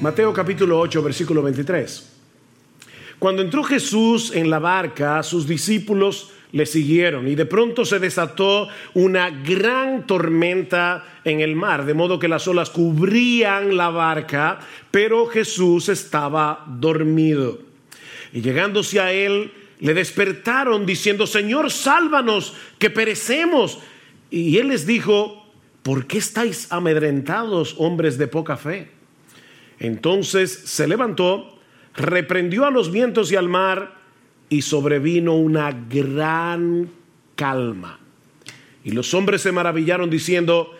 Mateo capítulo 8, versículo 23. Cuando entró Jesús en la barca, sus discípulos le siguieron y de pronto se desató una gran tormenta en el mar, de modo que las olas cubrían la barca, pero Jesús estaba dormido. Y llegándose a él, le despertaron diciendo, Señor, sálvanos, que perecemos. Y él les dijo, ¿por qué estáis amedrentados, hombres de poca fe? Entonces se levantó, reprendió a los vientos y al mar, y sobrevino una gran calma. Y los hombres se maravillaron diciendo,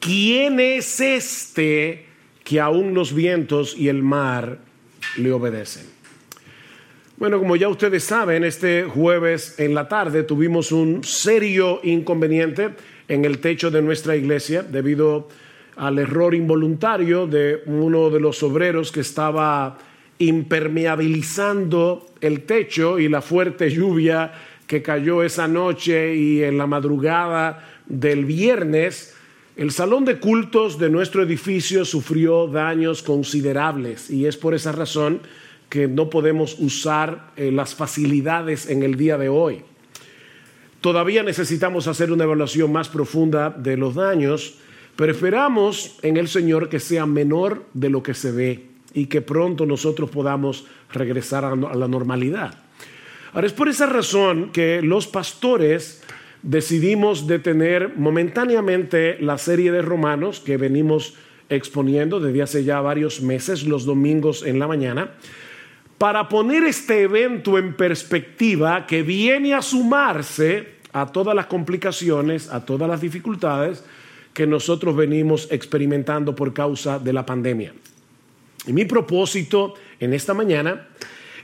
¿quién es este que aún los vientos y el mar le obedecen? Bueno, como ya ustedes saben, este jueves en la tarde tuvimos un serio inconveniente en el techo de nuestra iglesia debido al error involuntario de uno de los obreros que estaba impermeabilizando el techo y la fuerte lluvia que cayó esa noche y en la madrugada del viernes, el salón de cultos de nuestro edificio sufrió daños considerables y es por esa razón que no podemos usar eh, las facilidades en el día de hoy. Todavía necesitamos hacer una evaluación más profunda de los daños pero esperamos en el Señor que sea menor de lo que se ve y que pronto nosotros podamos regresar a la normalidad. Ahora es por esa razón que los pastores decidimos detener momentáneamente la serie de romanos que venimos exponiendo desde hace ya varios meses, los domingos en la mañana, para poner este evento en perspectiva que viene a sumarse a todas las complicaciones, a todas las dificultades que nosotros venimos experimentando por causa de la pandemia. Y mi propósito en esta mañana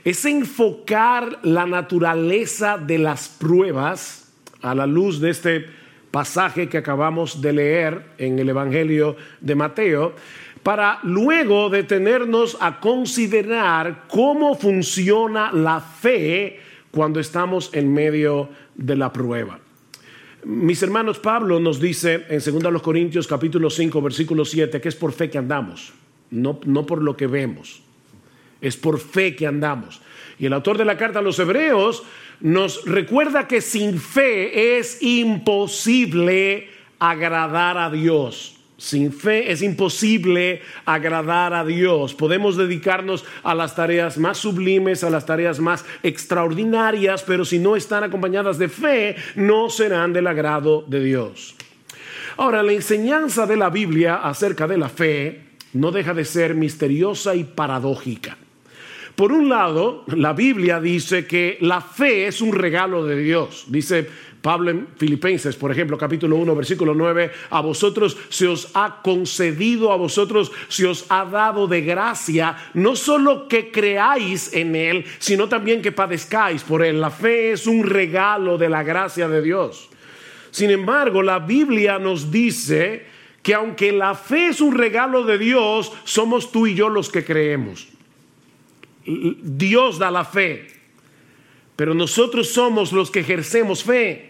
es enfocar la naturaleza de las pruebas a la luz de este pasaje que acabamos de leer en el Evangelio de Mateo, para luego detenernos a considerar cómo funciona la fe cuando estamos en medio de la prueba. Mis hermanos, Pablo nos dice en 2 Corintios capítulo 5 versículo 7 que es por fe que andamos, no, no por lo que vemos, es por fe que andamos. Y el autor de la carta a los hebreos nos recuerda que sin fe es imposible agradar a Dios. Sin fe es imposible agradar a Dios. Podemos dedicarnos a las tareas más sublimes, a las tareas más extraordinarias, pero si no están acompañadas de fe, no serán del agrado de Dios. Ahora, la enseñanza de la Biblia acerca de la fe no deja de ser misteriosa y paradójica. Por un lado, la Biblia dice que la fe es un regalo de Dios. Dice Pablo en Filipenses, por ejemplo, capítulo 1, versículo 9, a vosotros se os ha concedido, a vosotros se os ha dado de gracia, no solo que creáis en Él, sino también que padezcáis por Él. La fe es un regalo de la gracia de Dios. Sin embargo, la Biblia nos dice que aunque la fe es un regalo de Dios, somos tú y yo los que creemos. Dios da la fe, pero nosotros somos los que ejercemos fe.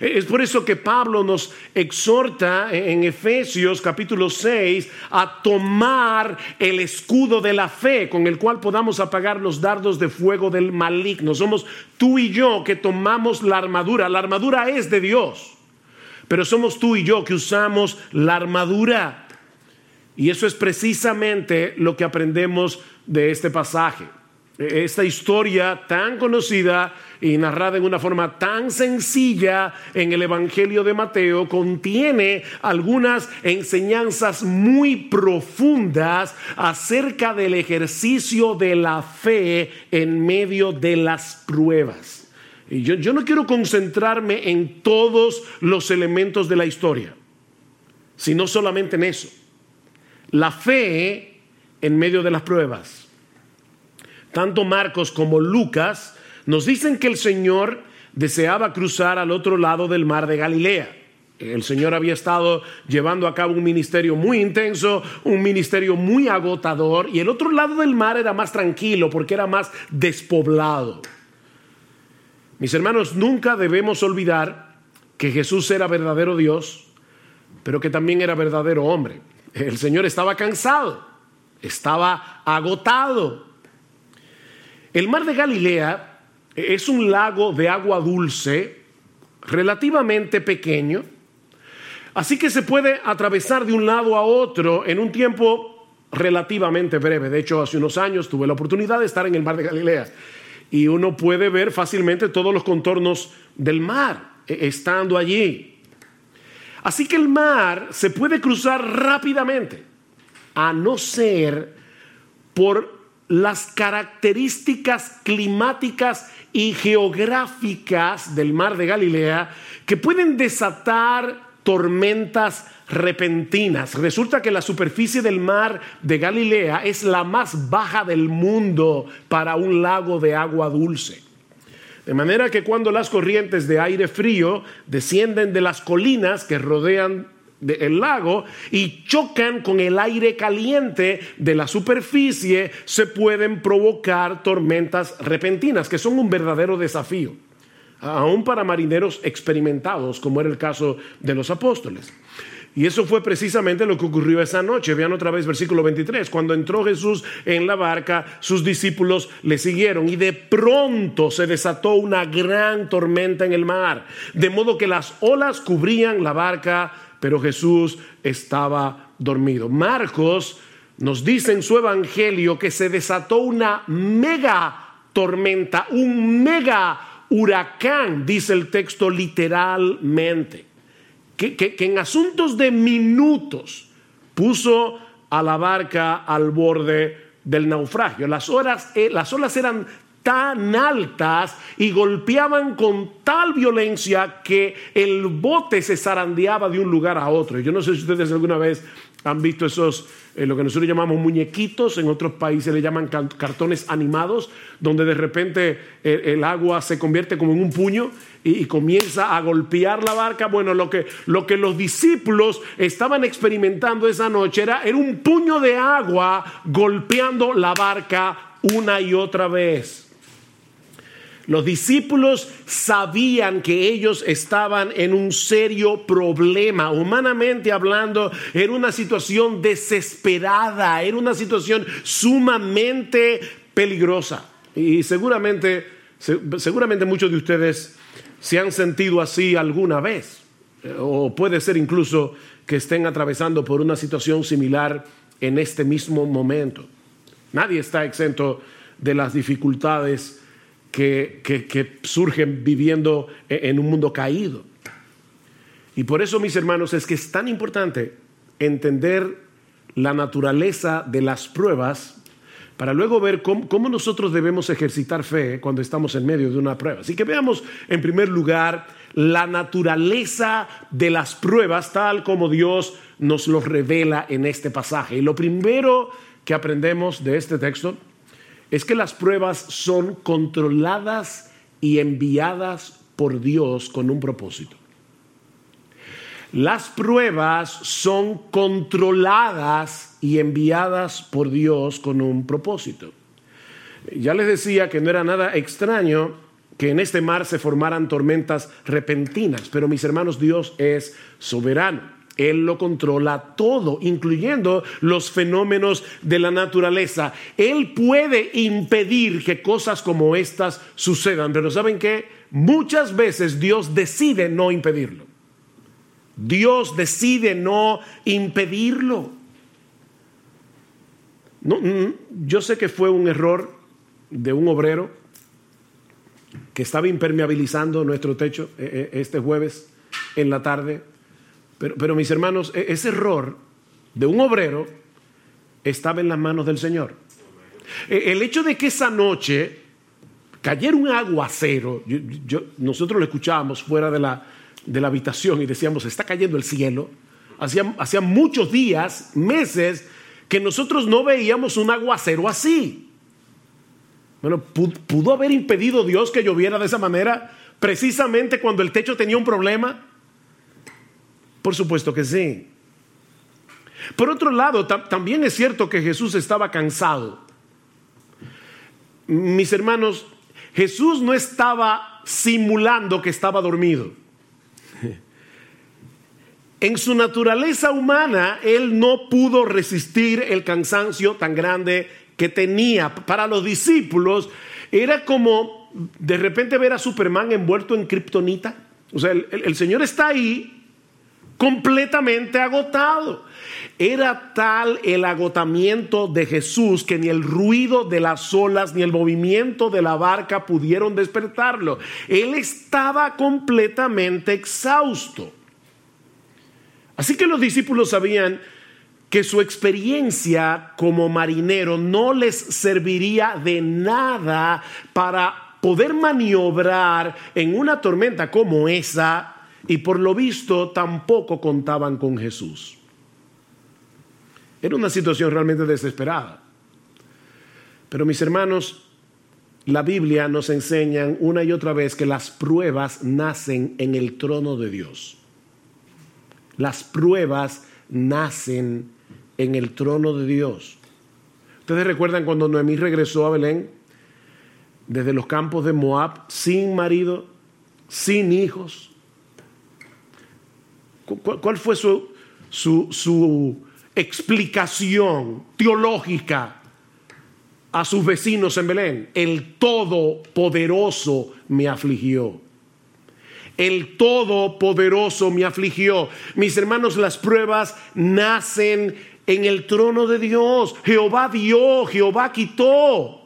Es por eso que Pablo nos exhorta en Efesios capítulo 6 a tomar el escudo de la fe con el cual podamos apagar los dardos de fuego del maligno. Somos tú y yo que tomamos la armadura. La armadura es de Dios, pero somos tú y yo que usamos la armadura. Y eso es precisamente lo que aprendemos de este pasaje. Esta historia tan conocida y narrada en una forma tan sencilla en el Evangelio de Mateo contiene algunas enseñanzas muy profundas acerca del ejercicio de la fe en medio de las pruebas. Y yo, yo no quiero concentrarme en todos los elementos de la historia, sino solamente en eso. La fe en medio de las pruebas tanto Marcos como Lucas nos dicen que el Señor deseaba cruzar al otro lado del mar de Galilea. El Señor había estado llevando a cabo un ministerio muy intenso, un ministerio muy agotador, y el otro lado del mar era más tranquilo porque era más despoblado. Mis hermanos, nunca debemos olvidar que Jesús era verdadero Dios, pero que también era verdadero hombre. El Señor estaba cansado, estaba agotado, el mar de Galilea es un lago de agua dulce relativamente pequeño, así que se puede atravesar de un lado a otro en un tiempo relativamente breve. De hecho, hace unos años tuve la oportunidad de estar en el mar de Galilea y uno puede ver fácilmente todos los contornos del mar eh, estando allí. Así que el mar se puede cruzar rápidamente, a no ser por las características climáticas y geográficas del mar de Galilea que pueden desatar tormentas repentinas. Resulta que la superficie del mar de Galilea es la más baja del mundo para un lago de agua dulce. De manera que cuando las corrientes de aire frío descienden de las colinas que rodean del lago y chocan con el aire caliente de la superficie, se pueden provocar tormentas repentinas, que son un verdadero desafío, aún para marineros experimentados, como era el caso de los apóstoles. Y eso fue precisamente lo que ocurrió esa noche. Vean otra vez versículo 23. Cuando entró Jesús en la barca, sus discípulos le siguieron y de pronto se desató una gran tormenta en el mar, de modo que las olas cubrían la barca pero Jesús estaba dormido. Marcos nos dice en su evangelio que se desató una mega tormenta, un mega huracán, dice el texto literalmente, que, en asuntos de minutos puso a la barca al borde del naufragio. Las, horas, eh, las olas eran tan altas y golpeaban con tal violencia que el bote se zarandeaba de un lugar a otro. Yo no sé si ustedes alguna vez han visto esos, eh, lo que nosotros llamamos muñequitos, en otros países le llaman cartones animados, donde de repente eh, el, agua se convierte como en un puño y, y, comienza a golpear la barca. Bueno, lo que, lo que los discípulos estaban experimentando esa noche era, era un puño de agua golpeando la barca una y otra vez. Los discípulos sabían que ellos estaban en un serio problema, humanamente hablando, era una situación desesperada, era una situación sumamente peligrosa. Y seguramente, seguramente muchos de ustedes se han sentido así alguna vez, o puede ser incluso que estén atravesando por una situación similar en este mismo momento. Nadie está exento de las dificultades que, surgen viviendo e, en un mundo caído. Y por eso, mis hermanos, es que es tan importante entender la naturaleza de las pruebas para luego ver cómo, cómo, nosotros debemos ejercitar fe cuando estamos en medio de una prueba. Así que veamos en primer lugar la naturaleza de las pruebas tal como Dios nos lo revela en este pasaje. Y lo primero que aprendemos de este texto es que las pruebas son controladas y enviadas por Dios con un propósito. Las pruebas son controladas y enviadas por Dios con un propósito. Ya les decía que no era nada extraño que en este mar se formaran tormentas repentinas. Pero mis hermanos, Dios es soberano. Él lo controla todo, incluyendo los fenómenos de la naturaleza. Él puede impedir que cosas como estas sucedan, pero ¿saben qué? Muchas veces Dios decide no impedirlo. Dios decide no impedirlo. Mm, yo sé que fue un error de un obrero que estaba impermeabilizando nuestro techo eh, eh, este jueves en la tarde. Pero, pero mis hermanos, e, ese error de un obrero estaba en las manos del Señor. E, el hecho de que esa noche cayera un aguacero, nosotros lo escuchábamos fuera de la, de la habitación y decíamos, está cayendo el cielo. Hacía muchos días, meses, que nosotros no veíamos un aguacero así. Bueno, ¿pudo haber impedido Dios que lloviera de esa manera precisamente cuando el techo tenía un problema? Por supuesto que sí. Por otro lado, también es cierto que Jesús estaba cansado. Mis hermanos, Jesús no estaba simulando que estaba dormido. En su naturaleza humana, él no pudo resistir el cansancio tan grande que tenía. Para los discípulos era como de repente ver a Superman envuelto en kriptonita. O sea, el, Señor está ahí completamente agotado. Era tal el agotamiento de Jesús que ni el ruido de las olas ni el movimiento de la barca pudieron despertarlo. Él estaba completamente exhausto. Así que los discípulos sabían que su experiencia como marinero no les serviría de nada para poder maniobrar en una tormenta como esa y por lo visto tampoco contaban con Jesús. Era una situación realmente desesperada. Pero mis hermanos, la Biblia nos enseña una y otra vez que las pruebas nacen en el trono de Dios. Las pruebas nacen en el trono de Dios. Ustedes recuerdan cuando Noemí regresó a Belén desde los campos de Moab sin marido, sin hijos. ¿Cuál fue su, su, su explicación teológica a sus vecinos en Belén? El Todopoderoso me afligió. El Todopoderoso me afligió. Mis hermanos, las pruebas nacen en el trono de Dios. Jehová dio, Jehová quitó.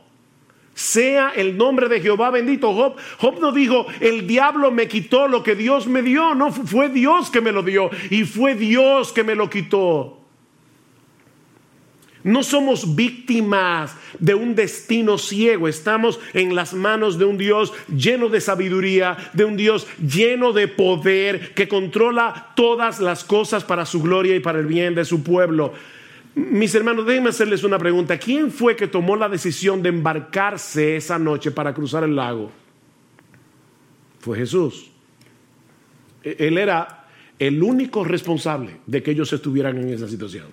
Sea el nombre de Jehová bendito. Job, no dijo, el diablo me quitó lo que Dios me dio. No, fue Dios que me lo dio y fue Dios que me lo quitó. No somos víctimas de un destino ciego, estamos en las manos de un Dios lleno de sabiduría, de un Dios lleno de poder que controla todas las cosas para su gloria y para el bien de su pueblo. Mis hermanos, déjenme hacerles una pregunta. ¿Quién fue que tomó la decisión de embarcarse esa noche para cruzar el lago? Fue Jesús. E-, él era el único responsable de que ellos estuvieran en esa situación.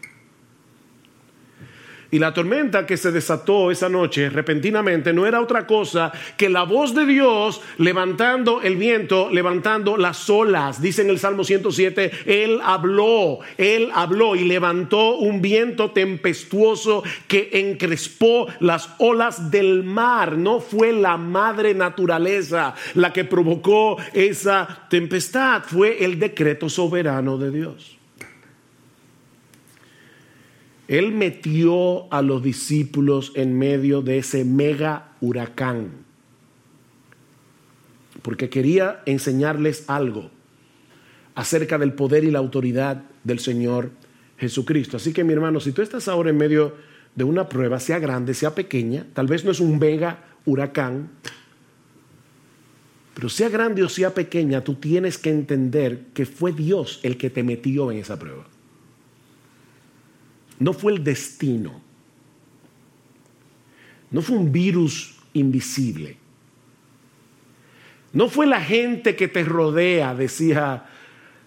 Y la tormenta que se desató esa noche repentinamente no era otra cosa que la voz de Dios levantando el viento, levantando las olas. Dice en el Salmo 107, Él habló, Él habló y levantó un viento tempestuoso que encrespó las olas del mar. No fue la madre naturaleza la que provocó esa tempestad, fue el decreto soberano de Dios. Él metió a los discípulos en medio de ese mega huracán, porque quería enseñarles algo acerca del poder y la autoridad del Señor Jesucristo. Así que mi hermano, si tú estás ahora en medio de una prueba, sea grande, sea pequeña, tal vez no es un mega huracán, pero sea grande o sea pequeña, tú tienes que entender que fue Dios el que te metió en esa prueba. No fue el destino. No fue un virus invisible. No fue la gente que te rodea, decía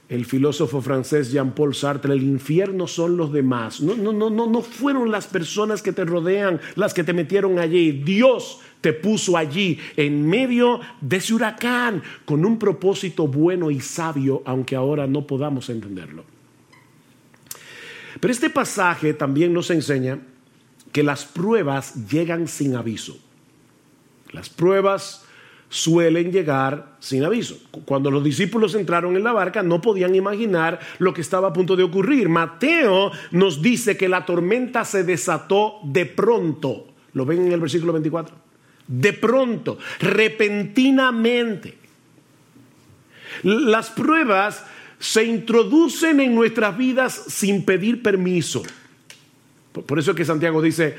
el filósofo francés Jean-Paul Sartre, el infierno son los demás. No, no, no, no, no fueron las personas que te rodean las que te metieron allí. Dios te puso allí en medio de ese huracán con un propósito bueno y sabio, aunque ahora no podamos entenderlo. Pero este pasaje también nos enseña que las pruebas llegan sin aviso. Las pruebas suelen llegar sin aviso. Cuando los discípulos entraron en la barca no podían imaginar lo que estaba a punto de ocurrir. Mateo nos dice que la tormenta se desató de pronto. ¿Lo ven en el versículo 24? De pronto, repentinamente. Las pruebas se introducen en nuestras vidas sin pedir permiso. Por eso es que Santiago dice,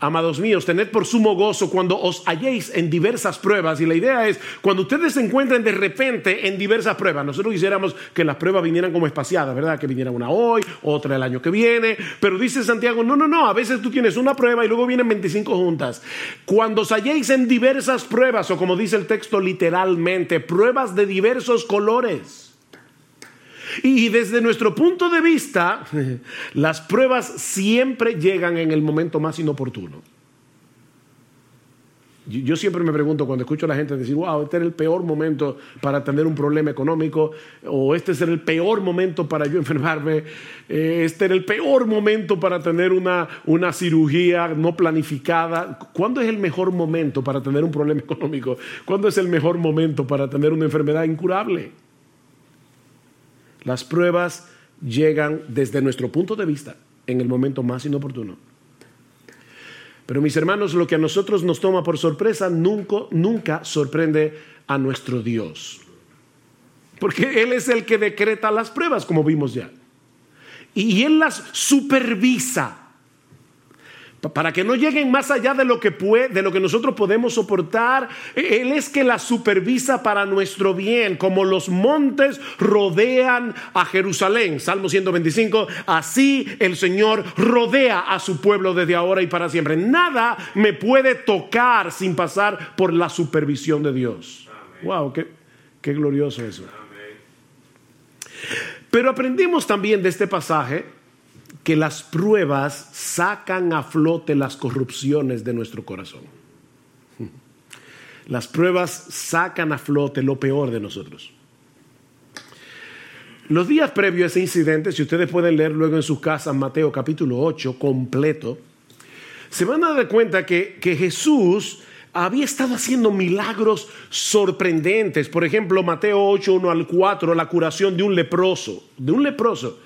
Amados míos, tened por sumo gozo cuando os halléis en diversas pruebas. Y la idea es, cuando ustedes se encuentren de repente en diversas pruebas, nosotros quisiéramos que las pruebas vinieran como espaciadas, ¿verdad? Que viniera una hoy, otra el año que viene. Pero dice Santiago, no, no, no, a veces tú tienes una prueba y luego vienen 25 juntas. Cuando os halléis en diversas pruebas, o como dice el texto literalmente, pruebas de diversos colores y desde nuestro punto de vista, las pruebas siempre llegan en el momento más inoportuno. Yo siempre me pregunto cuando escucho a la gente decir, wow, este era el peor momento para tener un problema económico, o este es el peor momento para yo enfermarme, eh, este era el peor momento para tener una, una cirugía no planificada. ¿Cuándo es el mejor momento para tener un problema económico? ¿Cuándo es el mejor momento para tener una enfermedad incurable? Las pruebas llegan desde nuestro punto de vista en el momento más inoportuno. Pero mis hermanos, lo que a nosotros nos toma por sorpresa nunca, nunca sorprende a nuestro Dios. Porque Él es el que decreta las pruebas, como vimos ya. Y Él las supervisa para que no lleguen más allá de lo que puede, de lo que nosotros podemos soportar. E, él es que la supervisa para nuestro bien, como los montes rodean a Jerusalén. Salmo 125, así el Señor rodea a su pueblo desde ahora y para siempre. Nada me puede tocar sin pasar por la supervisión de Dios. Wow, qué, qué glorioso eso. Pero aprendimos también de este pasaje que las pruebas sacan a flote las corrupciones de nuestro corazón. Las pruebas sacan a flote lo peor de nosotros. Los días previos a ese incidente, si ustedes pueden leer luego en sus casas Mateo capítulo 8 completo, se van a dar cuenta que, que Jesús había estado haciendo milagros sorprendentes. Por ejemplo, Mateo 8, 1 al 4, la curación de un leproso, de un leproso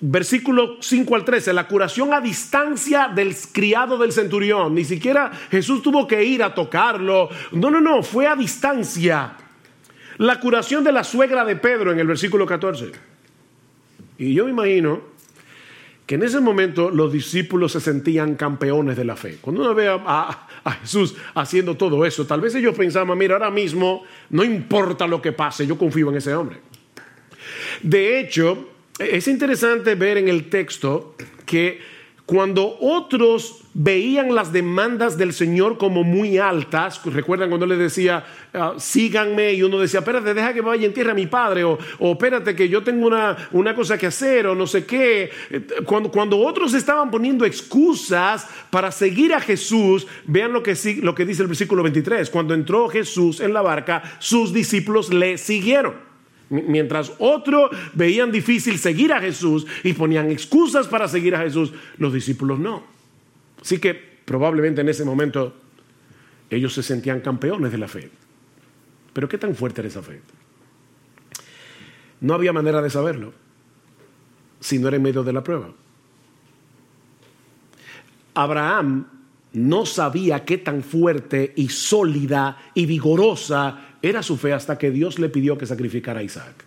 versículo 5 al 13, la curación a distancia del criado del centurión. Ni siquiera Jesús tuvo que ir a tocarlo. No, no, no, fue a distancia. La curación de la suegra de Pedro en el versículo 14. Y yo me imagino que en ese momento los discípulos se sentían campeones de la fe. Cuando uno ve a, a, Jesús haciendo todo eso, tal vez ellos pensaban, mira, ahora mismo no importa lo que pase, yo confío en ese hombre. De hecho, es interesante ver en el texto que cuando otros veían las demandas del Señor como muy altas, recuerdan cuando le decía, ah, síganme, y uno decía, espérate, deja que vaya en tierra mi padre, o, espérate que yo tengo una, una, cosa que hacer, o no sé qué. Cuando, cuando, otros estaban poniendo excusas para seguir a Jesús, vean lo que, lo que dice el versículo 23, cuando entró Jesús en la barca, sus discípulos le siguieron. Mientras otros veían difícil seguir a Jesús y ponían excusas para seguir a Jesús, los discípulos no. Así que probablemente en ese momento ellos se sentían campeones de la fe. Pero ¿qué tan fuerte era esa fe? No había manera de saberlo si no era en medio de la prueba. Abraham no sabía qué tan fuerte y sólida y vigorosa era su fe hasta que Dios le pidió que sacrificara a Isaac.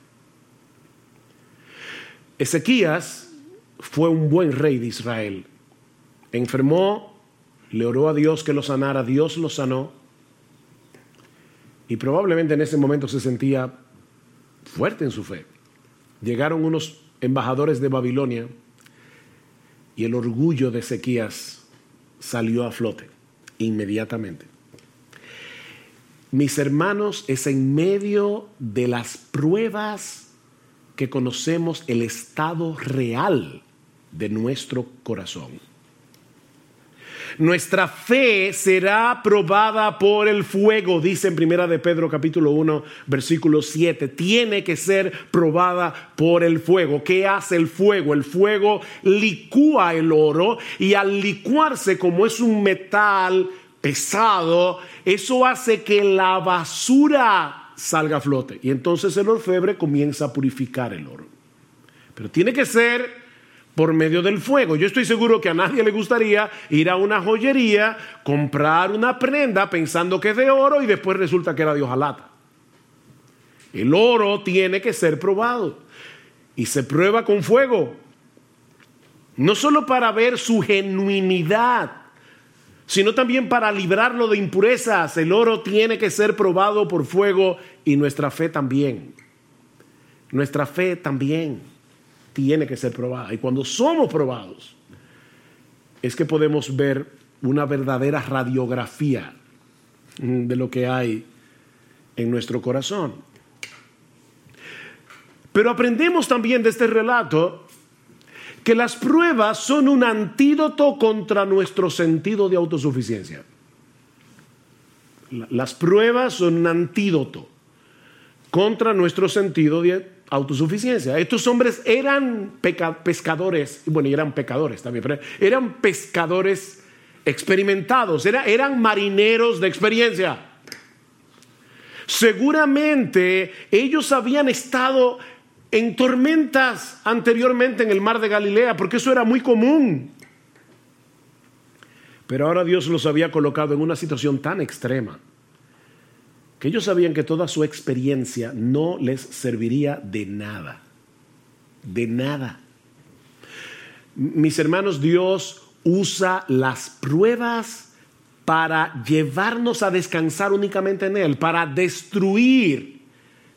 Ezequías fue un buen rey de Israel. Enfermó, le oró a Dios que lo sanara, Dios lo sanó. Y probablemente en ese momento se sentía fuerte en su fe. Llegaron unos embajadores de Babilonia y el orgullo de Ezequías salió a flote inmediatamente. Mis hermanos, es en medio de las pruebas que conocemos el estado real de nuestro corazón. Nuestra fe será probada por el fuego, dice en Primera de Pedro capítulo 1, versículo 7. Tiene que ser probada por el fuego. ¿Qué hace el fuego? El fuego licúa el oro y al licuarse como es un metal pesado, eso hace que la basura salga a flote. Y entonces el orfebre comienza a purificar el oro. Pero tiene que ser por medio del fuego. Yo estoy seguro que a nadie le gustaría ir a una joyería, comprar una prenda pensando que es de oro y después resulta que era de hojalata. El oro tiene que ser probado y se prueba con fuego. No solo para ver su genuinidad, sino también para librarlo de impurezas. El oro tiene que ser probado por fuego y nuestra fe también. Nuestra fe también tiene que ser probada. Y cuando somos probados, es que podemos ver una verdadera radiografía de lo que hay en nuestro corazón. Pero aprendemos también de este relato que las pruebas son un antídoto contra nuestro sentido de autosuficiencia. Las pruebas son un antídoto contra nuestro sentido de autosuficiencia. Estos hombres eran pescadores, bueno, eran pecadores también, pero eran pescadores experimentados, eran marineros de experiencia. Seguramente ellos habían estado en tormentas anteriormente en el mar de Galilea, porque eso era muy común. Pero ahora Dios los había colocado en una situación tan extrema que ellos sabían que toda su experiencia no les serviría de nada, de nada. Mis hermanos, Dios usa las pruebas para llevarnos a descansar únicamente en Él, para destruir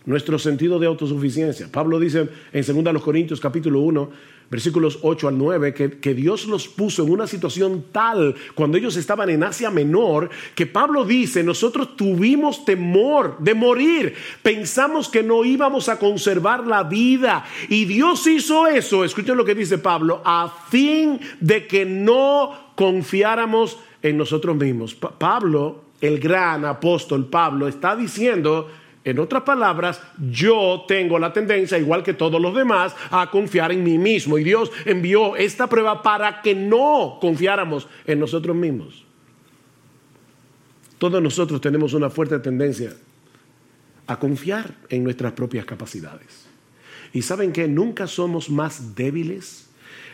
nuestro sentido de autosuficiencia. Pablo dice en 2 Corintios capítulo 1, versículos 8 al 9, que, que, Dios los puso en una situación tal cuando ellos estaban en Asia Menor, que Pablo dice, nosotros tuvimos temor de morir, pensamos que no íbamos a conservar la vida. Y Dios hizo eso, escuchen lo que dice Pablo, a fin de que no confiáramos en nosotros mismos. Pablo, el gran apóstol Pablo, está diciendo, en otras palabras, yo tengo la tendencia, igual que todos los demás, a confiar en mí mismo. Y Dios envió esta prueba para que no confiáramos en nosotros mismos. Todos nosotros tenemos una fuerte tendencia a confiar en nuestras propias capacidades. Y saben que nunca somos más débiles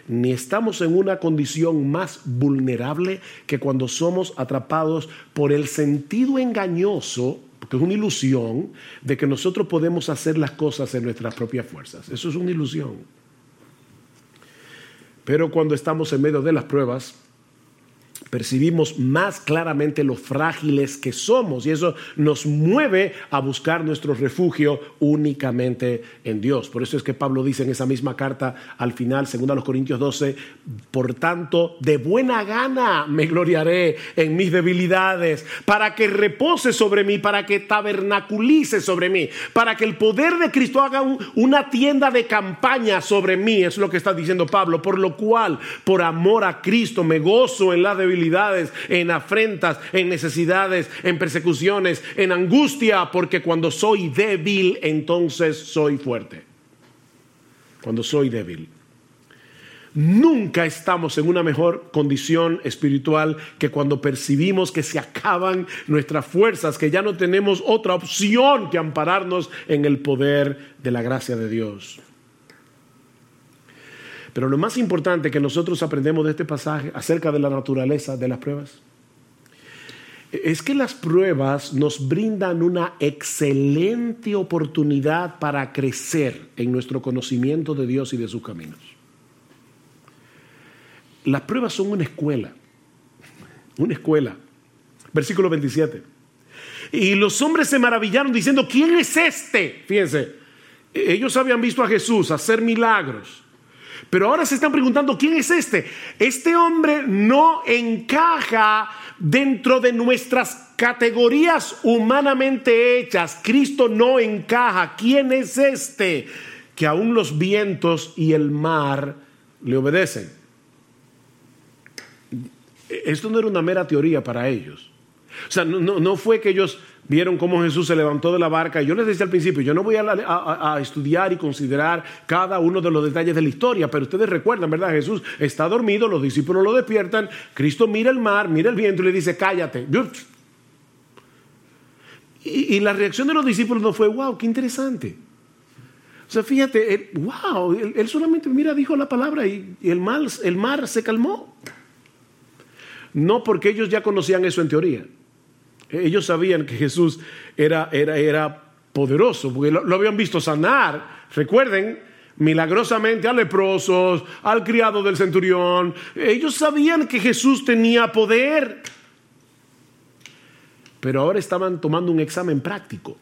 ni estamos en una condición más vulnerable que cuando somos atrapados por el sentido engañoso porque es una ilusión de que nosotros podemos hacer las cosas en nuestras propias fuerzas. Eso es una ilusión. Pero cuando estamos en medio de las pruebas, percibimos más claramente lo frágiles que somos y eso nos mueve a buscar nuestro refugio únicamente en Dios. Por eso es que Pablo dice en esa misma carta al final, según los Corintios 12, por tanto, de buena gana me gloriaré en mis debilidades, para que repose sobre mí, para que tabernaculice sobre mí, para que el poder de Cristo haga una tienda de campaña sobre mí, es lo que está diciendo Pablo, por lo cual, por amor a Cristo, me gozo en la debilidad en afrentas, en necesidades, en persecuciones, en angustia, porque cuando soy débil, entonces soy fuerte. Cuando soy débil. Nunca estamos en una mejor condición espiritual que cuando percibimos que se acaban nuestras fuerzas, que ya no tenemos otra opción que ampararnos en el poder de la gracia de Dios. Pero lo más importante que nosotros aprendemos de este pasaje acerca de la naturaleza de las pruebas es que las pruebas nos brindan una excelente oportunidad para crecer en nuestro conocimiento de Dios y de sus caminos. Las pruebas son una escuela, una escuela. Versículo 27. Y los hombres se maravillaron diciendo, ¿quién es este? Fíjense, ellos habían visto a Jesús hacer milagros pero ahora se están preguntando, ¿quién es este? Este hombre no encaja dentro de nuestras categorías humanamente hechas. Cristo no encaja. ¿Quién es este? que aún los vientos y el mar le obedecen. Esto no era una mera teoría para ellos. O sea, no, no fue que ellos vieron cómo Jesús se levantó de la barca. Yo les decía al principio, yo no voy a, estudiar y considerar cada uno de los detalles de la historia, pero ustedes recuerdan, ¿verdad? Jesús está dormido, los discípulos lo despiertan, Cristo mira el mar, mira el viento y le dice, cállate. Y, la reacción de los discípulos no fue, wow, qué interesante. O sea, fíjate, wow, él, solamente, mira, dijo la palabra y, el, el mar se calmó. No porque ellos ya conocían eso en teoría. Ellos sabían que Jesús era, era, era poderoso, porque lo, habían visto sanar. Recuerden, milagrosamente a leprosos, al criado del centurión. Ellos sabían que Jesús tenía poder. Pero ahora estaban tomando un examen práctico.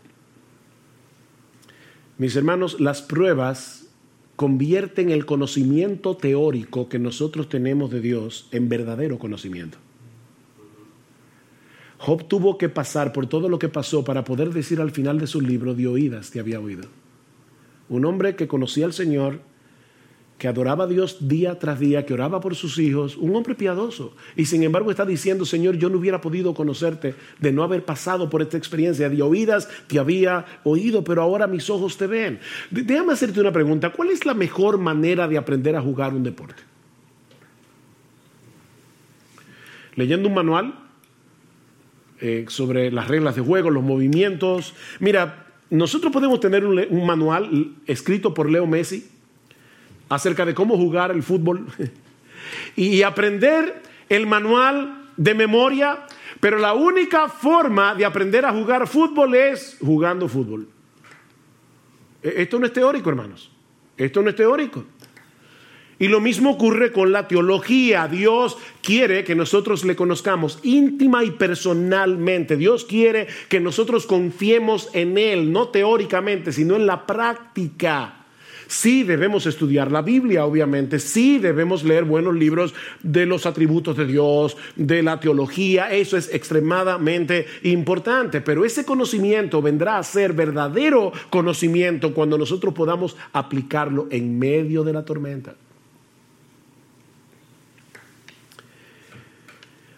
Mis hermanos, las pruebas convierten el conocimiento teórico que nosotros tenemos de Dios en verdadero conocimiento. Job tuvo que pasar por todo lo que pasó para poder decir al final de su libro, de oídas te había oído. Un hombre que conocía al Señor, que adoraba a Dios día tras día, que oraba por sus hijos, un hombre piadoso. Y sin embargo está diciendo, Señor, yo no hubiera podido conocerte de no haber pasado por esta experiencia. De oídas te había oído, pero ahora mis ojos te ven. Déjame hacerte una pregunta. ¿Cuál es la mejor manera de aprender a jugar un deporte? ¿Leyendo un manual? Eh, sobre las reglas de juego, los movimientos. Mira, nosotros podemos tener un, manual escrito por Leo Messi acerca de cómo jugar el fútbol y aprender el manual de memoria, pero la única forma de aprender a jugar fútbol es jugando fútbol. E, esto no es teórico, hermanos. Esto no es teórico. Y lo mismo ocurre con la teología. Dios quiere que nosotros le conozcamos íntima y personalmente. Dios quiere que nosotros confiemos en Él, no teóricamente, sino en la práctica. Sí debemos estudiar la Biblia, obviamente, sí debemos leer buenos libros de los atributos de Dios, de la teología, eso es extremadamente importante, pero ese conocimiento vendrá a ser verdadero conocimiento cuando nosotros podamos aplicarlo en medio de la tormenta.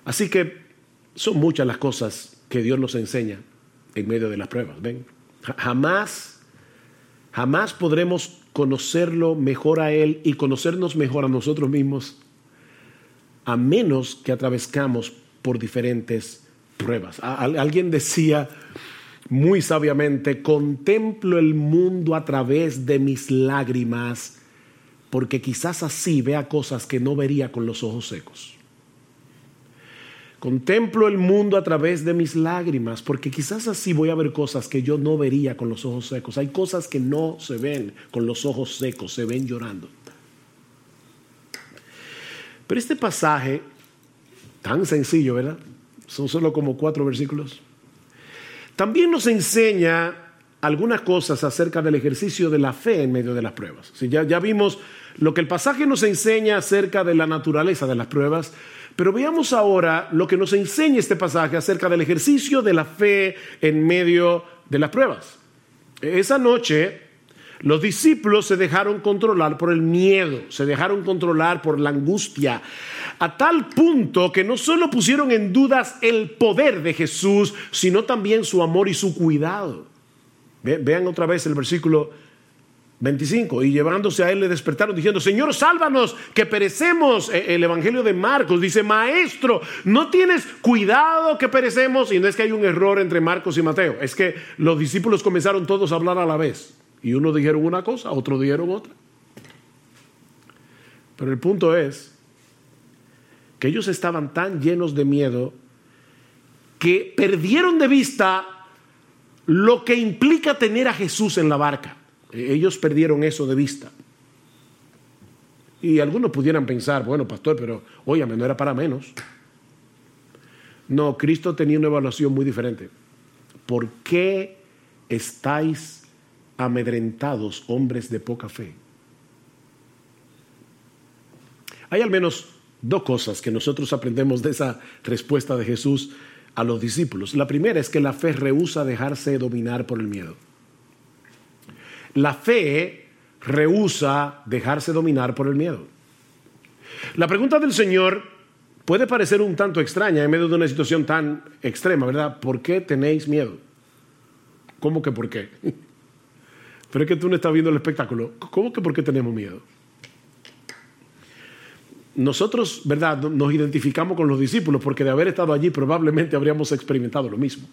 Así que son muchas las cosas que Dios nos enseña en medio de las pruebas. ¿Ven? Jamás, jamás podremos conocerlo mejor a Él y conocernos mejor a nosotros mismos a menos que atravescamos por diferentes pruebas. Alguien decía muy sabiamente, contemplo el mundo a través de mis lágrimas, porque quizás así vea cosas que no vería con los ojos secos. Contemplo el mundo a través de mis lágrimas, porque quizás así voy a ver cosas que yo no vería con los ojos secos. Hay cosas que no se ven con los ojos secos, se ven llorando. Pero este pasaje, tan sencillo, ¿verdad? Son solo como cuatro versículos. También nos enseña algunas cosas acerca del ejercicio de la fe en medio de las pruebas. ya, ya vimos lo que el pasaje nos enseña acerca de la naturaleza de las pruebas, pero veamos ahora lo que nos enseña este pasaje acerca del ejercicio de la fe en medio de las pruebas. Esa noche los discípulos se dejaron controlar por el miedo, se dejaron controlar por la angustia, a tal punto que no solo pusieron en dudas el poder de Jesús, sino también su amor y su cuidado. Vean otra vez el versículo 25. Y llevándose a él le despertaron diciendo, Señor, sálvanos, que perecemos. E, el Evangelio de Marcos dice, Maestro, no tienes cuidado que perecemos. Y no es que hay un error entre Marcos y Mateo, es que los discípulos comenzaron todos a hablar a la vez. Y unos dijeron una cosa, otros dijeron otra. Pero el punto es que ellos estaban tan llenos de miedo que perdieron de vista lo que implica tener a Jesús en la barca. Ellos perdieron eso de vista. Y algunos pudieran pensar, bueno, pastor, pero óyame, no era para menos. No, Cristo tenía una evaluación muy diferente. ¿Por qué estáis amedrentados, hombres de poca fe? Hay al menos dos cosas que nosotros aprendemos de esa respuesta de Jesús a los discípulos. La primera es que la fe rehúsa dejarse dominar por el miedo. La fe rehúsa dejarse dominar por el miedo. La pregunta del Señor puede parecer un tanto extraña en medio de una situación tan extrema, ¿verdad? ¿Por qué tenéis miedo? ¿Cómo que por qué? Pero es que tú no estás viendo el espectáculo. ¿Cómo que por qué tenemos miedo? Nosotros, ¿verdad? Nos identificamos con los discípulos porque de haber estado allí probablemente habríamos experimentado lo mismo.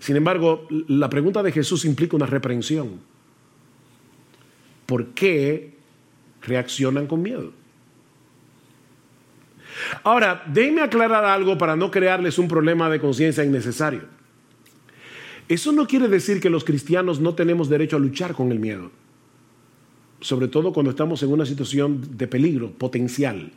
Sin embargo, la pregunta de Jesús implica una reprensión. ¿Por qué reaccionan con miedo? Ahora, déjenme aclarar algo para no crearles un problema de conciencia innecesario. Eso no quiere decir que los cristianos no tenemos derecho a luchar con el miedo sobre todo cuando estamos en una situación de peligro potencial.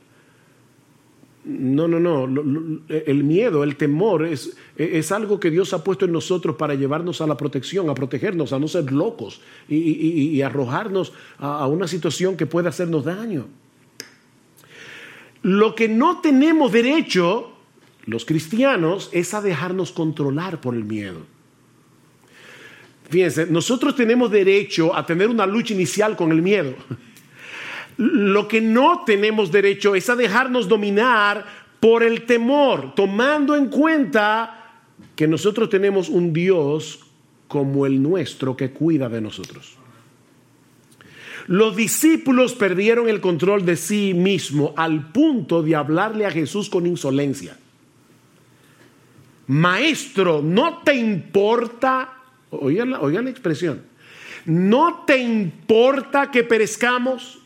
No, no, no. El miedo, el temor es, es, algo que Dios ha puesto en nosotros para llevarnos a la protección, a protegernos, a no ser locos y, arrojarnos a, una situación que pueda hacernos daño. Lo que no tenemos derecho, los cristianos, es a dejarnos controlar por el miedo. Fíjense, nosotros tenemos derecho a tener una lucha inicial con el miedo. Lo que no tenemos derecho es a dejarnos dominar por el temor, tomando en cuenta que nosotros tenemos un Dios como el nuestro que cuida de nosotros. Los discípulos perdieron el control de sí mismo al punto de hablarle a Jesús con insolencia. Maestro, ¿no te importa Oigan la, expresión. ¿No te importa que perezcamos?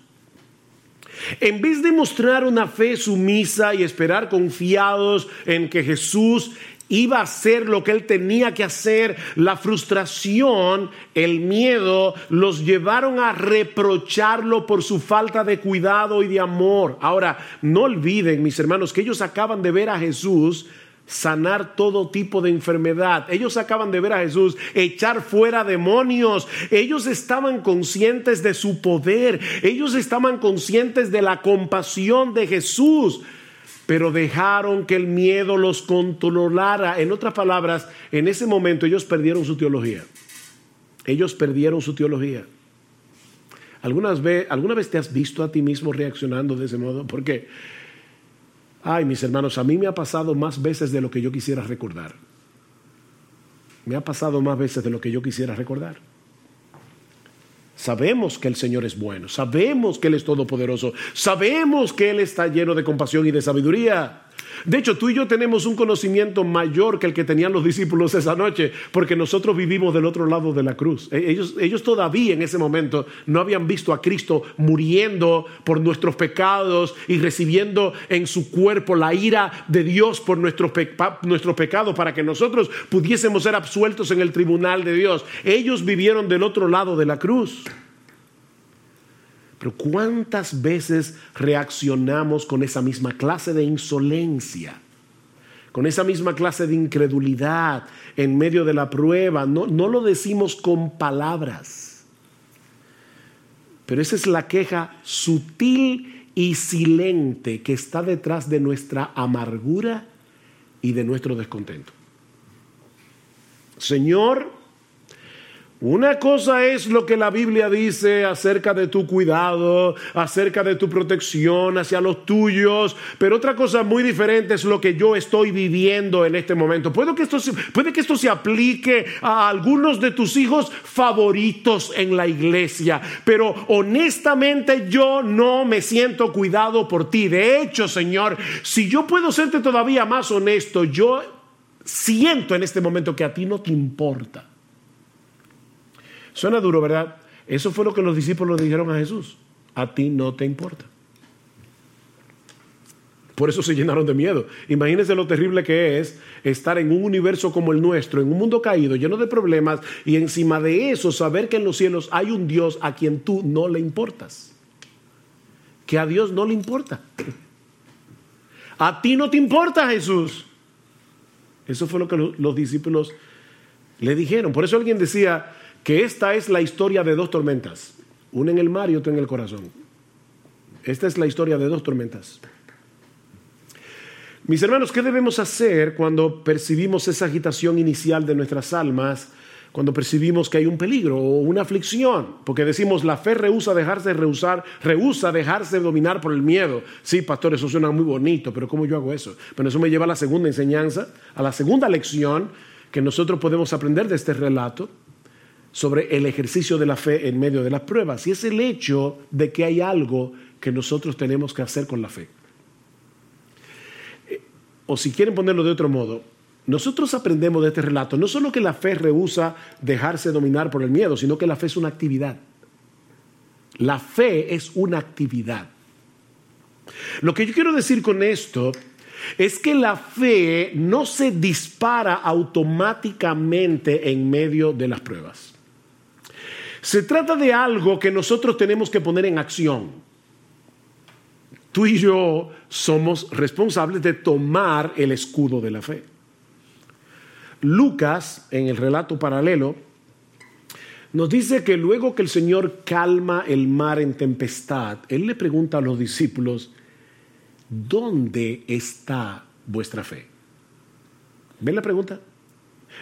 En vez de mostrar una fe sumisa y esperar confiados en que Jesús iba a hacer lo que él tenía que hacer, la frustración, el miedo, los llevaron a reprocharlo por su falta de cuidado y de amor. Ahora, no olviden, mis hermanos, que ellos acaban de ver a Jesús sanar todo tipo de enfermedad. Ellos acaban de ver a Jesús echar fuera demonios. Ellos estaban conscientes de su poder. Ellos estaban conscientes de la compasión de Jesús. Pero dejaron que el miedo los controlara. En otras palabras, en ese momento ellos perdieron su teología. Ellos perdieron su teología. ¿Alguna vez, ¿Alguna vez te has visto a ti mismo reaccionando de ese modo? Porque Ay, mis hermanos, a mí me ha pasado más veces de lo que yo quisiera recordar. Me ha pasado más veces de lo que yo quisiera recordar. Sabemos que el Señor es bueno, sabemos que Él es todopoderoso, sabemos que Él está lleno de compasión y de sabiduría. De hecho, tú y yo tenemos un conocimiento mayor que el que tenían los discípulos esa noche, porque nosotros vivimos del otro lado de la cruz. E-, ellos, ellos todavía en ese momento no habían visto a Cristo muriendo por nuestros pecados y recibiendo en su cuerpo la ira de Dios por nuestros, nuestros pecados para que nosotros pudiésemos ser absueltos en el tribunal de Dios. Ellos vivieron del otro lado de la cruz. Pero ¿cuántas veces reaccionamos con esa misma clase de insolencia? Con esa misma clase de incredulidad en medio de la prueba. No, no lo decimos con palabras. Pero esa es la queja sutil y silente que está detrás de nuestra amargura y de nuestro descontento. Señor, una cosa es lo que la Biblia dice acerca de tu cuidado, acerca de tu protección hacia los tuyos, pero otra cosa muy diferente es lo que yo estoy viviendo en este momento. Puede que esto, puede que esto se aplique a algunos de tus hijos favoritos en la iglesia, pero honestamente yo no me siento cuidado por ti. De hecho, Señor, si yo puedo serte todavía más honesto, yo siento en este momento que a ti no te importa Suena duro, ¿verdad? Eso fue lo que los discípulos dijeron a Jesús. A ti no te importa. Por eso se llenaron de miedo. Imagínense lo terrible que es estar en un universo como el nuestro, en un mundo caído, lleno de problemas, y encima de eso saber que en los cielos hay un Dios a quien tú no le importas. Que a Dios no le importa. A ti no te importa Jesús. Eso fue lo que los discípulos le dijeron. Por eso alguien decía, que esta es la historia de dos tormentas, una en el mar y otra en el corazón. Esta es la historia de dos tormentas. Mis hermanos, ¿qué debemos hacer cuando percibimos esa agitación inicial de nuestras almas, cuando percibimos que hay un peligro o una aflicción, porque decimos la fe rehúsa dejarse rehusar, rehúsa dejarse dominar por el miedo. Sí, pastor, eso suena muy bonito, pero ¿cómo yo hago eso? Pero eso me lleva a la segunda enseñanza, a la segunda lección que nosotros podemos aprender de este relato sobre el ejercicio de la fe en medio de las pruebas, y es el hecho de que hay algo que nosotros tenemos que hacer con la fe. Eh, o si quieren ponerlo de otro modo, nosotros aprendemos de este relato no solo que la fe rehúsa dejarse dominar por el miedo, sino que la fe es una actividad. La fe es una actividad. Lo que yo quiero decir con esto es que la fe no se dispara automáticamente en medio de las pruebas. Se trata de algo que nosotros tenemos que poner en acción. Tú y yo somos responsables de tomar el escudo de la fe. Lucas, en el relato paralelo, nos dice que luego que el Señor calma el mar en tempestad, Él le pregunta a los discípulos, ¿dónde está vuestra fe? ¿Ven la pregunta?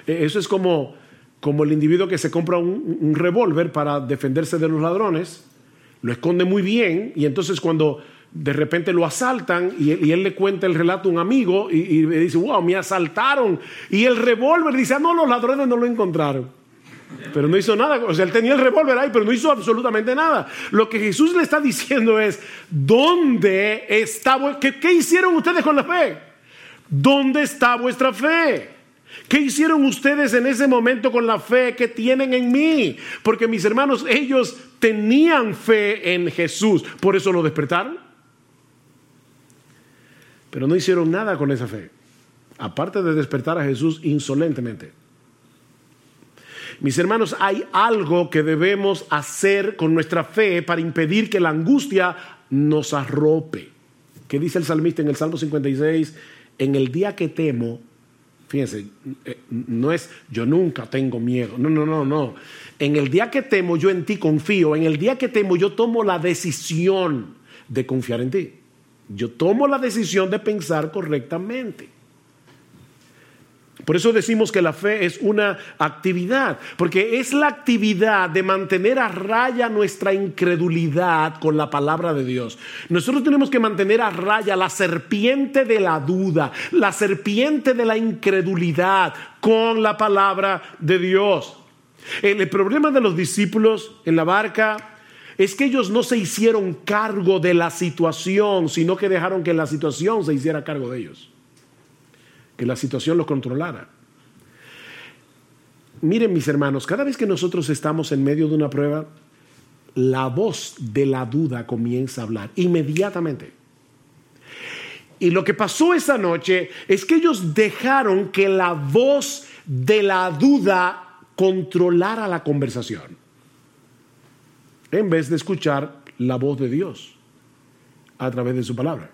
E, eso es como, como el individuo que se compra un, revólver para defenderse de los ladrones, lo esconde muy bien y entonces cuando de repente lo asaltan y, él le cuenta el relato a un amigo y, le dice, wow, me asaltaron. Y el revólver dice, ah, no, los ladrones no lo encontraron. Pero no hizo nada. O sea, él tenía el revólver ahí, pero no hizo absolutamente nada. Lo que Jesús le está diciendo es, ¿dónde está? ¿Qué, qué hicieron ustedes con la fe? ¿Dónde está vuestra fe? ¿Qué hicieron ustedes en ese momento con la fe que tienen en mí? Porque mis hermanos, ellos tenían fe en Jesús. ¿Por eso lo despertaron? pero no hicieron nada con esa fe, aparte de despertar a Jesús insolentemente. Mis hermanos, hay algo que debemos hacer con nuestra fe para impedir que la angustia nos arrope. ¿Qué dice el salmista en el Salmo 56? En el día que temo, fíjense, eh, no es yo nunca tengo miedo, no, no, no, no. En el día que temo yo en ti confío, en el día que temo yo tomo la decisión de confiar en ti. Yo tomo la decisión de pensar correctamente. Por eso decimos que la fe es una actividad, porque es la actividad de mantener a raya nuestra incredulidad con la palabra de Dios. Nosotros tenemos que mantener a raya la serpiente de la duda, la serpiente de la incredulidad con la palabra de Dios. El problema de los discípulos en la barca es que ellos no se hicieron cargo de la situación, sino que dejaron que la situación se hiciera cargo de ellos. Que la situación los controlara. Miren mis hermanos, cada vez que nosotros estamos en medio de una prueba, la voz de la duda comienza a hablar inmediatamente. Y lo que pasó esa noche es que ellos dejaron que la voz de la duda controlara la conversación en vez de escuchar la voz de Dios a través de su palabra.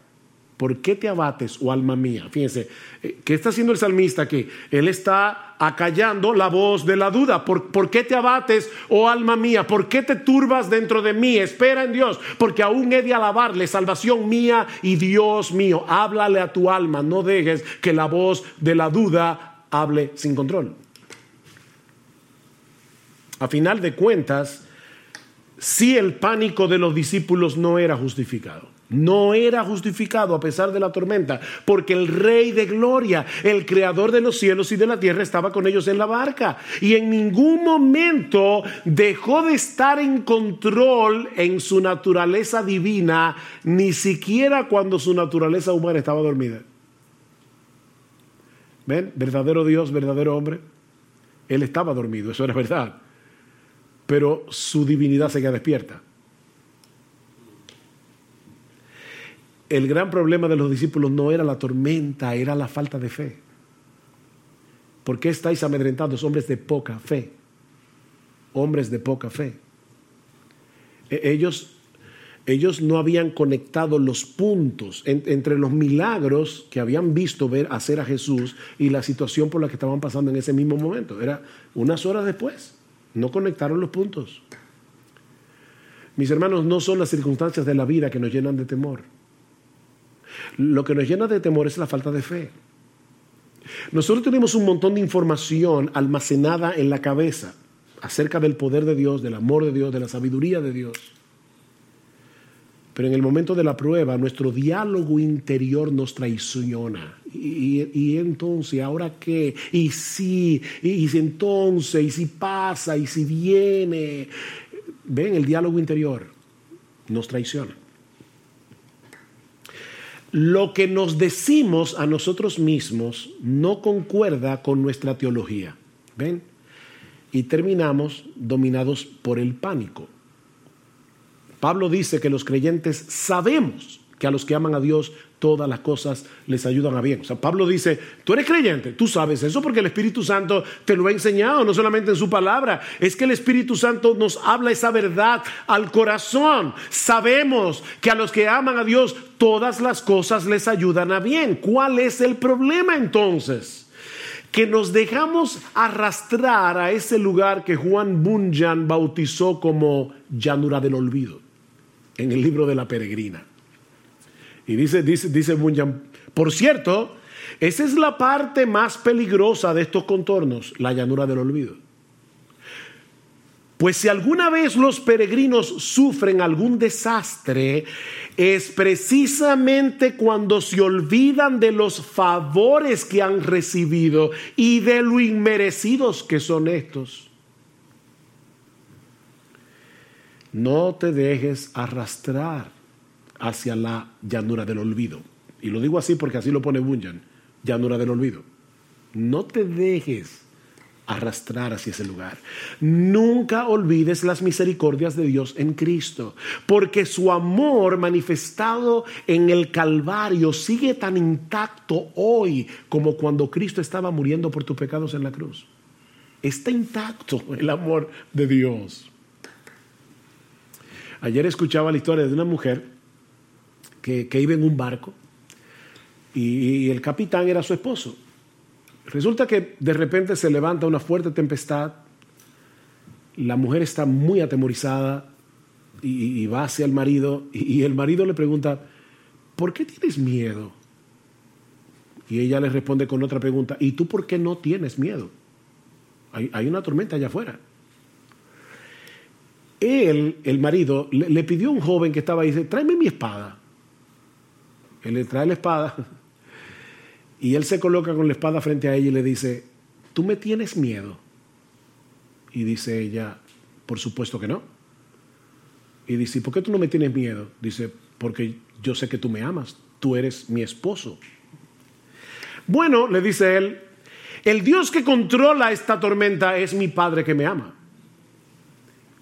¿Por qué te abates, oh alma mía? Fíjense, eh, ¿qué está haciendo el salmista aquí? Él está acallando la voz de la duda. ¿Por, ¿Por, qué te abates, oh alma mía? ¿Por qué te turbas dentro de mí? Espera en Dios, porque aún he de alabarle, salvación mía y Dios mío. Háblale a tu alma, no dejes que la voz de la duda hable sin control. A final de cuentas, si el pánico de los discípulos no era justificado. No era justificado a pesar de la tormenta, porque el Rey de Gloria, el Creador de los cielos y de la tierra, estaba con ellos en la barca. Y en ningún momento dejó de estar en control en su naturaleza divina, ni siquiera cuando su naturaleza humana estaba dormida. ¿Ven? Verdadero Dios, verdadero hombre. Él estaba dormido, eso era verdad pero su divinidad seguía despierta. El gran problema de los discípulos no era la tormenta, era la falta de fe. ¿Por qué estáis amedrentados, hombres de poca fe? Hombres de poca fe. E-, ellos, ellos no habían conectado los puntos entre los milagros que habían visto ver hacer a Jesús y la situación por la que estaban pasando en ese mismo momento. Era unas horas después. No conectaron los puntos. Mis hermanos, no son las circunstancias de la vida que nos llenan de temor. Lo que nos llena de temor es la falta de fe. Nosotros tenemos un montón de información almacenada en la cabeza acerca del poder de Dios, del amor de Dios, de la sabiduría de Dios. Pero en el momento de la prueba, nuestro diálogo interior nos traiciona. Y, entonces, ¿ahora qué? Y si, y, si entonces, y si pasa, y si viene. Ven, el diálogo interior nos traiciona. Lo que nos decimos a nosotros mismos no concuerda con nuestra teología. ¿Ven? Y terminamos dominados por el pánico. Pablo dice que los creyentes sabemos que a los que aman a Dios todas las cosas les ayudan a bien. O sea, Pablo dice, tú eres creyente, tú sabes eso porque el Espíritu Santo te lo ha enseñado, no solamente en su palabra, es que el Espíritu Santo nos habla esa verdad al corazón. Sabemos que a los que aman a Dios todas las cosas les ayudan a bien. ¿Cuál es el problema entonces? Que nos dejamos arrastrar a ese lugar que Juan Bunyan bautizó como llanura del olvido en el libro de la peregrina. Y dice, dice, dice Bunyan, por cierto, esa es la parte más peligrosa de estos contornos, la llanura del olvido. Pues si alguna vez los peregrinos sufren algún desastre, es precisamente cuando se olvidan de los favores que han recibido y de lo inmerecidos que son estos. no te dejes arrastrar hacia la llanura del olvido. Y lo digo así porque así lo pone Bunyan, llanura del olvido. No te dejes arrastrar hacia ese lugar. Nunca olvides las misericordias de Dios en Cristo, porque su amor manifestado en el Calvario sigue tan intacto hoy como cuando Cristo estaba muriendo por tus pecados en la cruz. Está intacto el amor de Dios. Ayer escuchaba la historia de una mujer que, iba en un barco y, el capitán era su esposo. Resulta que de repente se levanta una fuerte tempestad, la mujer está muy atemorizada y, va hacia el marido y, el marido le pregunta, ¿por qué tienes miedo? Y ella le responde con otra pregunta, ¿y tú por qué no tienes miedo? Hay, hay una tormenta allá afuera él, el marido, le, pidió a un joven que estaba ahí, dice, tráeme mi espada. Él le trae la espada y él se coloca con la espada frente a ella y le dice, ¿tú me tienes miedo? Y dice ella, por supuesto que no. Y dice, ¿por qué tú no me tienes miedo? Dice, porque yo sé que tú me amas, tú eres mi esposo. Bueno, le dice él, el Dios que controla esta tormenta es mi Padre que me ama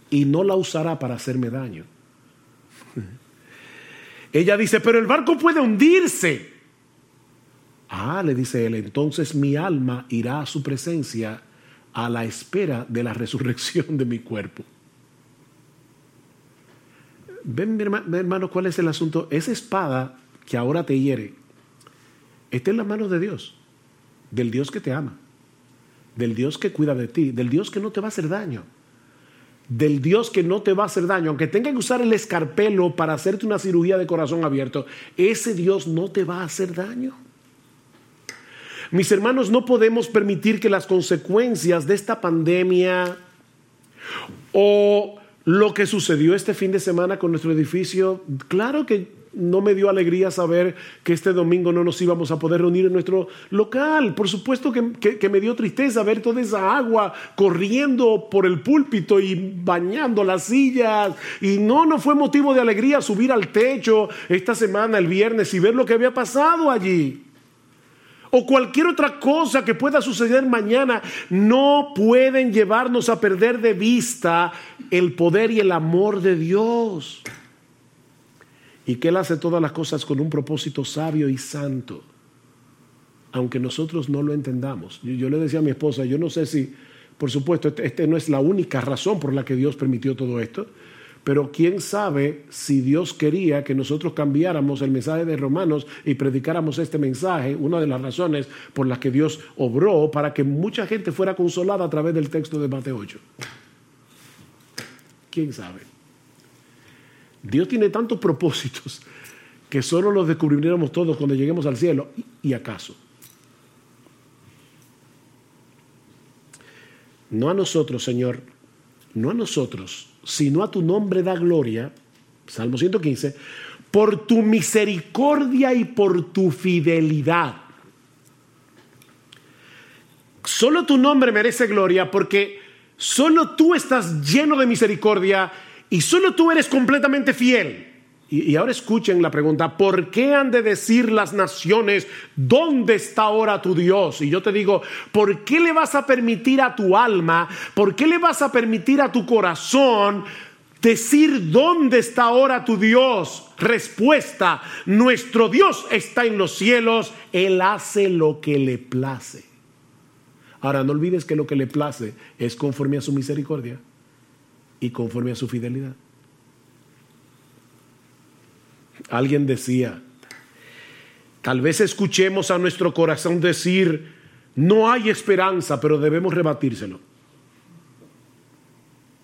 y no la usará para hacerme daño. Ella dice, pero el barco puede hundirse. Ah, le dice él, entonces mi alma irá a su presencia a la espera de la resurrección de mi cuerpo. Ven, mi hermano, cuál es el asunto. Esa espada que ahora te hiere está en las manos de Dios, del Dios que te ama, del Dios que cuida de ti, del Dios que no te va a hacer daño del Dios que no te va a hacer daño, aunque tenga que usar el escarpelo para hacerte una cirugía de corazón abierto, ese Dios no te va a hacer daño. Mis hermanos, no podemos permitir que las consecuencias de esta pandemia o lo que sucedió este fin de semana con nuestro edificio, claro que no me dio alegría saber que este domingo no nos íbamos a poder reunir en nuestro local. Por supuesto que, me dio tristeza ver toda esa agua corriendo por el púlpito y bañando las sillas. Y no, no fue motivo de alegría subir al techo esta semana, el viernes, y ver lo que había pasado allí. O cualquier otra cosa que pueda suceder mañana, no pueden llevarnos a perder de vista el poder y el amor de Dios y que Él hace todas las cosas con un propósito sabio y santo, aunque nosotros no lo entendamos. Yo, le decía a mi esposa, yo no sé si, por supuesto, esta este no es la única razón por la que Dios permitió todo esto, pero quién sabe si Dios quería que nosotros cambiáramos el mensaje de Romanos y predicáramos este mensaje, una de las razones por las que Dios obró para que mucha gente fuera consolada a través del texto de Mateo 8. ¿Quién sabe? Dios tiene tantos propósitos que solo los descubriremos todos cuando lleguemos al cielo. ¿Y acaso? no a nosotros, Señor, no a nosotros, sino a tu nombre da gloria, Salmo 115, por tu misericordia y por tu fidelidad. Solo tu nombre merece gloria porque solo tú estás lleno de misericordia y solo tú eres completamente fiel. Y, ahora escuchen la pregunta, ¿por qué han de decir las naciones, ¿dónde está ahora tu Dios? Y yo te digo, ¿por qué le vas a permitir a tu alma, por qué le vas a permitir a tu corazón decir, ¿dónde está ahora tu Dios? Respuesta, nuestro Dios está en los cielos, Él hace lo que le place. Ahora, no olvides que lo que le place es conforme a su misericordia y conforme a su fidelidad. Alguien decía, tal vez escuchemos a nuestro corazón decir, no hay esperanza, pero debemos rebatírselo.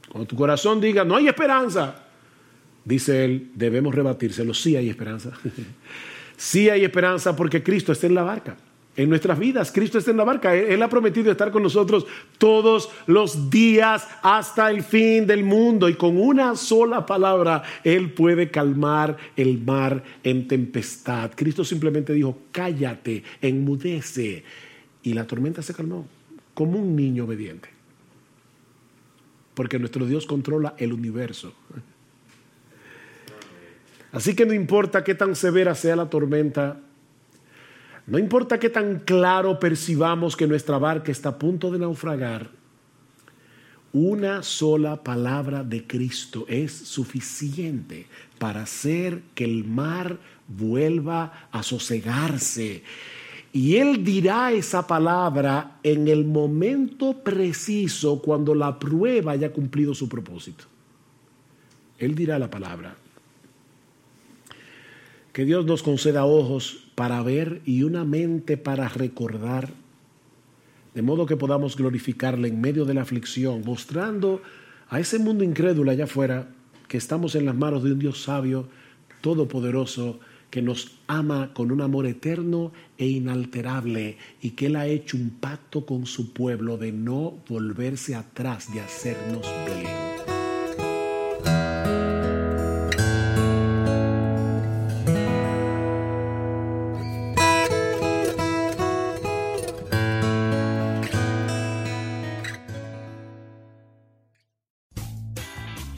Cuando tu corazón diga, no hay esperanza, dice él, debemos rebatírselo, sí hay esperanza. sí hay esperanza porque Cristo está en la barca en nuestras vidas. Cristo está en la barca. Él, ha prometido estar con nosotros todos los días hasta el fin del mundo. Y con una sola palabra, Él puede calmar el mar en tempestad. Cristo simplemente dijo, cállate, enmudece. Y la tormenta se calmó como un niño obediente. Porque nuestro Dios controla el universo. Así que no importa qué tan severa sea la tormenta, no importa qué tan claro percibamos que nuestra barca está a punto de naufragar, una sola palabra de Cristo es suficiente para hacer que el mar vuelva a sosegarse. Y Él dirá esa palabra en el momento preciso cuando la prueba haya cumplido su propósito. Él dirá la palabra. Que Dios nos conceda ojos para ver y una mente para recordar, de modo que podamos glorificarle en medio de la aflicción, mostrando a ese mundo incrédulo allá afuera que estamos en las manos de un Dios sabio, todopoderoso, que nos ama con un amor eterno e inalterable y que Él ha hecho un pacto con su pueblo de no volverse atrás de hacernos bien.